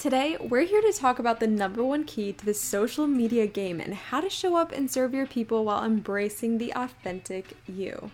Today, we're here to talk about the number one key to the social media game and how to show up and serve your people while embracing the authentic you.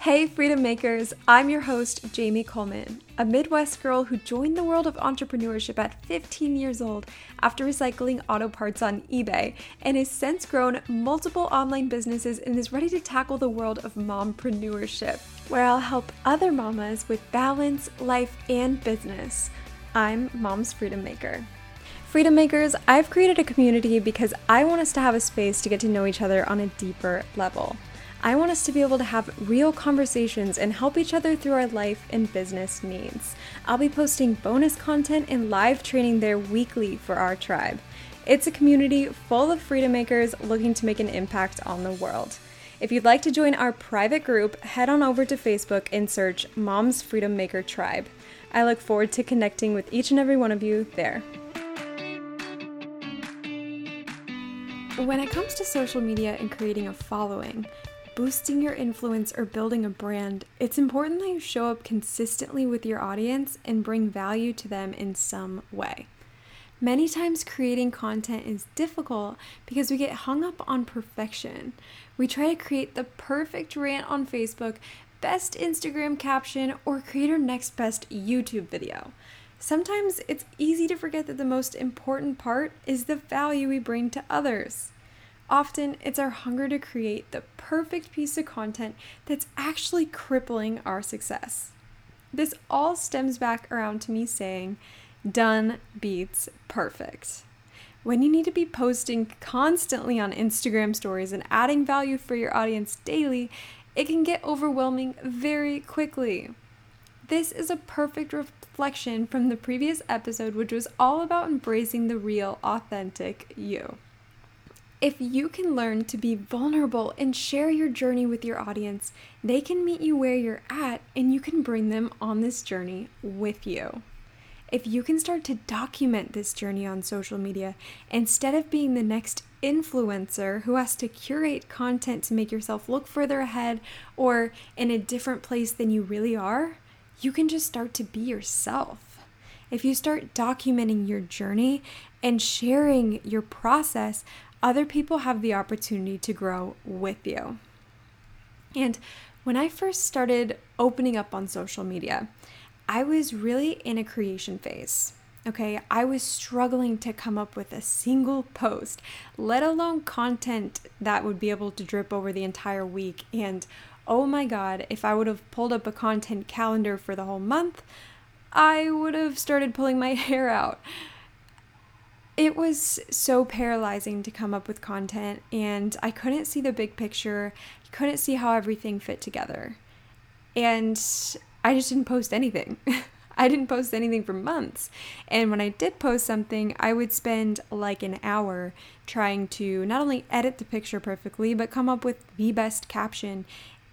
Hey, Freedom Makers! I'm your host, Jamie Coleman, a Midwest girl who joined the world of entrepreneurship at 15 years old after recycling auto parts on eBay and has since grown multiple online businesses and is ready to tackle the world of mompreneurship, where I'll help other mamas with balance, life, and business. I'm Mom's Freedom Maker. Freedom Makers, I've created a community because I want us to have a space to get to know each other on a deeper level. I want us to be able to have real conversations and help each other through our life and business needs. I'll be posting bonus content and live training there weekly for our tribe. It's a community full of freedom makers looking to make an impact on the world. If you'd like to join our private group, head on over to Facebook and search Mom's Freedom Maker Tribe. I look forward to connecting with each and every one of you there. When it comes to social media and creating a following, boosting your influence, or building a brand, it's important that you show up consistently with your audience and bring value to them in some way. Many times, creating content is difficult because we get hung up on perfection. We try to create the perfect rant on Facebook, best Instagram caption, or create our next best YouTube video. Sometimes it's easy to forget that the most important part is the value we bring to others. Often, it's our hunger to create the perfect piece of content that's actually crippling our success. This all stems back around to me saying, done beats perfect. When you need to be posting constantly on Instagram stories and adding value for your audience daily, it can get overwhelming very quickly. This is a perfect reflection from the previous episode, which was all about embracing the real, authentic you. If you can learn to be vulnerable and share your journey with your audience, they can meet you where you're at and you can bring them on this journey with you. If you can start to document this journey on social media instead of being the next influencer who has to curate content to make yourself look further ahead or in a different place than you really are, you can just start to be yourself. If you start documenting your journey and sharing your process, other people have the opportunity to grow with you. And when I first started opening up on social media, I was really in a creation phase. Okay, I was struggling to come up with a single post, let alone content that would be able to drip over the entire week. And oh my god, if I would have pulled up a content calendar for the whole month, I would have started pulling my hair out. It was so paralyzing to come up with content, and I couldn't see the big picture, couldn't see how everything fit together. And I just didn't post anything. I didn't post anything for months. And when I did post something, I would spend like an hour trying to not only edit the picture perfectly, but come up with the best caption.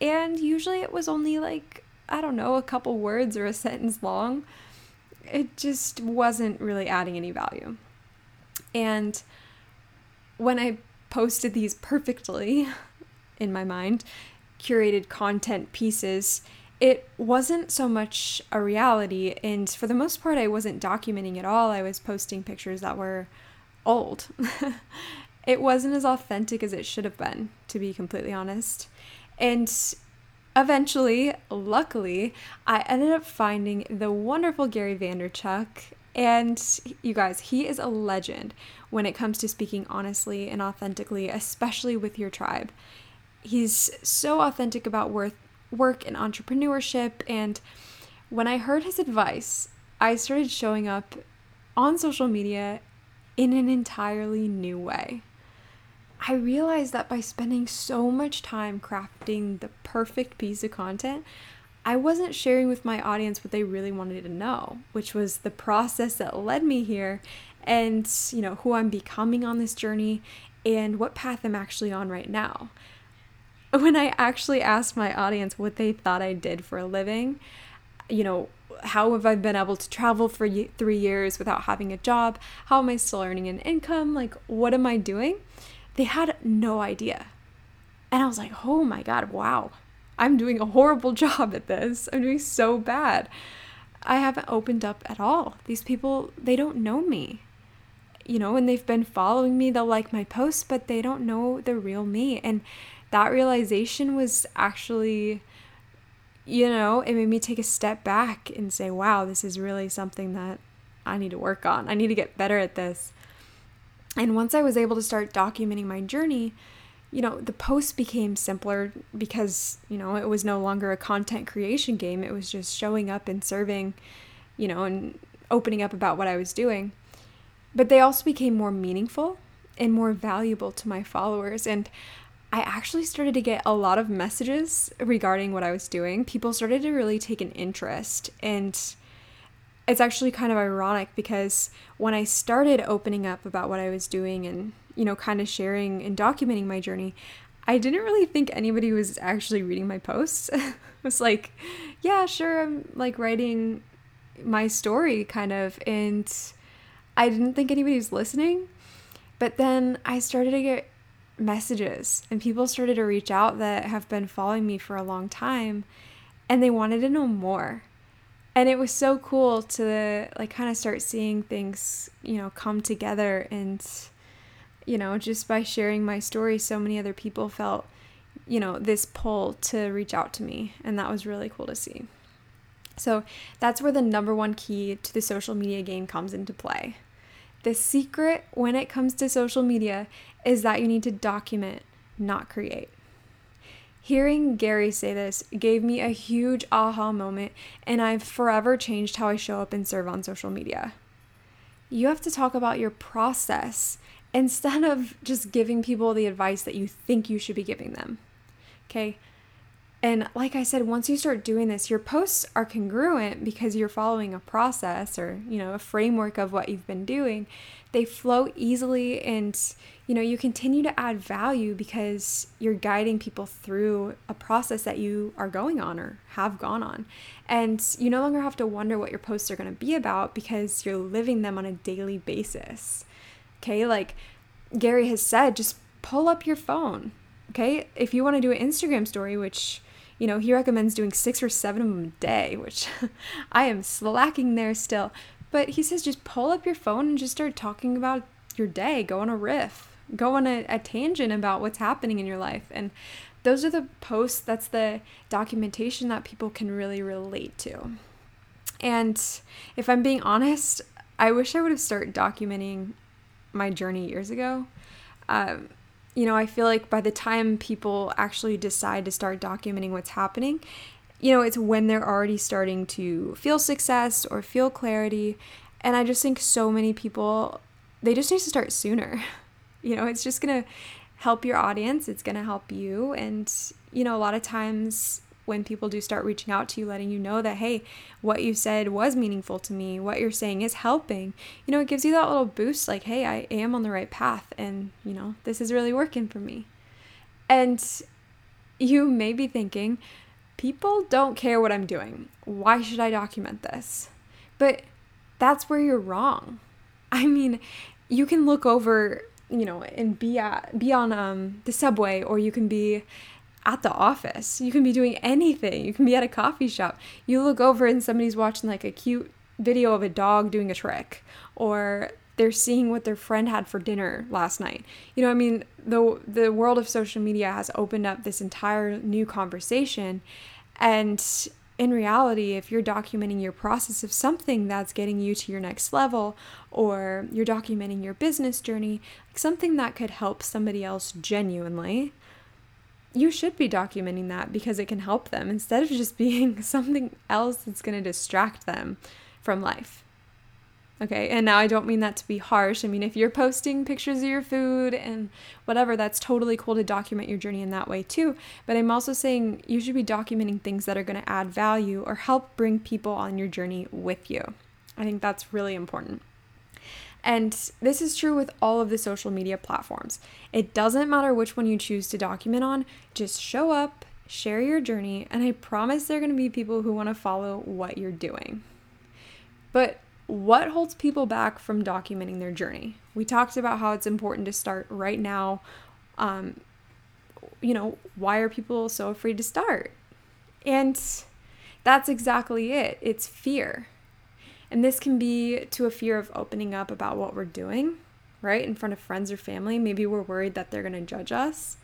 And usually it was only like, I don't know, a couple words or a sentence long. It just wasn't really adding any value. And when I posted these perfectly, in my mind, curated content pieces, it wasn't so much a reality. And for the most part, I wasn't documenting at all. I was posting pictures that were old. it wasn't as authentic as it should have been, to be completely honest. And eventually, luckily, I ended up finding the wonderful Gary Vaynerchuk. And you guys, he is a legend when it comes to speaking honestly and authentically, especially with your tribe. He's so authentic about worth work and entrepreneurship. And when I heard his advice, I started showing up on social media in an entirely new way. I realized that by spending so much time crafting the perfect piece of content, I wasn't sharing with my audience what they really wanted to know, which was the process that led me here and, you know, who I'm becoming on this journey and what path I'm actually on right now when I actually asked my audience what they thought I did for a living, you know, how have I been able to travel for three years without having a job? How am I still earning an income? Like, what am I doing? They had no idea. And I was like, oh my God, wow. I'm doing a horrible job at this. I'm doing so bad. I haven't opened up at all. These people, they don't know me. You know, and they've been following me, they'll like my posts, but they don't know the real me. And that realization was actually, you know, it made me take a step back and say, wow, this is really something that I need to work on. I need to get better at this. And once I was able to start documenting my journey, you know, the post became simpler because, you know, it was no longer a content creation game. It was just showing up and serving, you know, and opening up about what I was doing. But they also became more meaningful and more valuable to my followers. And I actually started to get a lot of messages regarding what I was doing. People started to really take an interest. And it's actually kind of ironic because when I started opening up about what I was doing and, you know, kind of sharing and documenting my journey, I didn't really think anybody was actually reading my posts. was like, yeah, sure, I'm like writing my story kind of. And I didn't think anybody was listening. But then I started to get messages and people started to reach out that have been following me for a long time and they wanted to know more. And it was so cool to like kind of start seeing things you know come together and you know just by sharing my story so many other people felt you know this pull to reach out to me and that was really cool to see. So that's where the number one key to the social media game comes into play the secret when it comes to social media is that you need to document not create Hearing Gary say this gave me a huge aha moment, and I've forever changed how I show up and serve on social media. You have to talk about your process instead of just giving people the advice that you think you should be giving them. Okay? And like I said, once you start doing this, your posts are congruent because you're following a process or, you know, a framework of what you've been doing. They flow easily and, you know, you continue to add value because you're guiding people through a process that you are going on or have gone on. And you no longer have to wonder what your posts are going to be about because you're living them on a daily basis. Okay? Like Gary has said, just pull up your phone. Okay? If you want to do an Instagram story, which you know, he recommends doing six or seven of them a day, which I am slacking there still. But he says just pull up your phone and just start talking about your day, go on a riff, go on a, a tangent about what's happening in your life. And those are the posts, that's the documentation that people can really relate to. And if I'm being honest, I wish I would have started documenting my journey years ago. Um, you know, I feel like by the time people actually decide to start documenting what's happening, you know, it's when they're already starting to feel success or feel clarity. And I just think so many people, they just need to start sooner. You know, it's just going to help your audience, it's going to help you. And, you know, a lot of times when people do start reaching out to you, letting you know that, hey, what you said was meaningful to me, what you're saying is helping, you know, it gives you that little boost like, hey, I am on the right path and, you know, this is really working for me. And you may be thinking, people don't care what I'm doing. Why should I document this? But that's where you're wrong. I mean, you can look over, you know, and be at be on um the subway or you can be at the office. You can be doing anything. You can be at a coffee shop. You look over and somebody's watching like a cute video of a dog doing a trick or they're seeing what their friend had for dinner last night. You know, I mean, the the world of social media has opened up this entire new conversation and in reality, if you're documenting your process of something that's getting you to your next level, or you're documenting your business journey, like something that could help somebody else genuinely, you should be documenting that because it can help them instead of just being something else that's going to distract them from life. Okay, and now I don't mean that to be harsh. I mean, if you're posting pictures of your food and whatever, that's totally cool to document your journey in that way too. But I'm also saying you should be documenting things that are going to add value or help bring people on your journey with you. I think that's really important. And this is true with all of the social media platforms. It doesn't matter which one you choose to document on, just show up, share your journey, and I promise there are going to be people who want to follow what you're doing. But what holds people back from documenting their journey? We talked about how it's important to start right now. Um, you know, why are people so afraid to start? And that's exactly it. It's fear. And this can be to a fear of opening up about what we're doing, right, in front of friends or family. Maybe we're worried that they're going to judge us.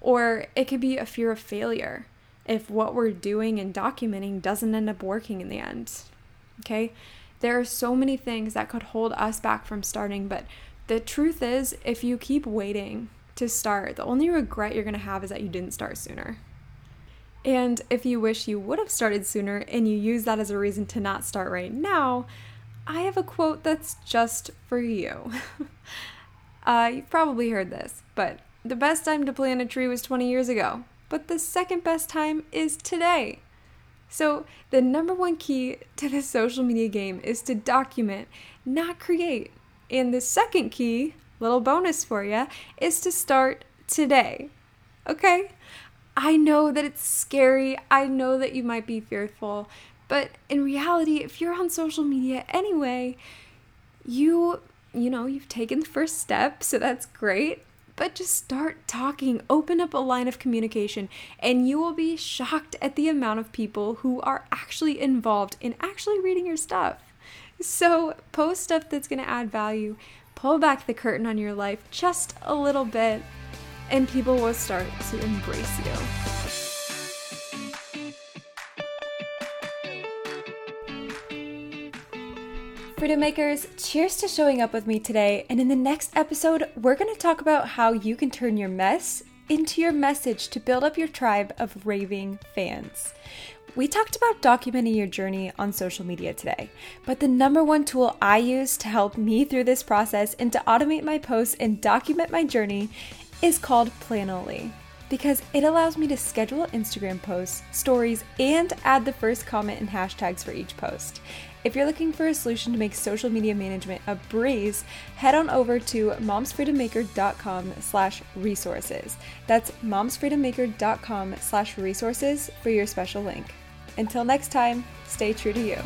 Or it could be a fear of failure if what we're doing and documenting doesn't end up working in the end. Okay? There are so many things that could hold us back from starting, but the truth is, if you keep waiting to start, the only regret you're going to have is that you didn't start sooner. And if you wish you would have started sooner and you use that as a reason to not start right now, I have a quote that's just for you. uh, you've probably heard this, but the best time to plant a tree was 20 years ago, but the second best time is today. So, the number one key to the social media game is to document, not create. And the second key, little bonus for you, is to start today. Okay? I know that it's scary. I know that you might be fearful. But in reality, if you're on social media anyway, you, you know, you've taken the first step, so that's great. But just start talking, open up a line of communication, and you will be shocked at the amount of people who are actually involved in actually reading your stuff. So, post stuff that's going to add value, pull back the curtain on your life just a little bit, and people will start to embrace you. Freedom Makers, cheers to showing up with me today. And in the next episode, we're going to talk about how you can turn your mess into your message to build up your tribe of raving fans. We talked about documenting your journey on social media today, but the number one tool I use to help me through this process and to automate my posts and document my journey is called Planoly because it allows me to schedule Instagram posts, stories, and add the first comment and hashtags for each post. If you're looking for a solution to make social media management a breeze, head on over to momsfreedommaker.com slash resources. That's momsfreedommaker.com slash resources for your special link. Until next time, stay true to you.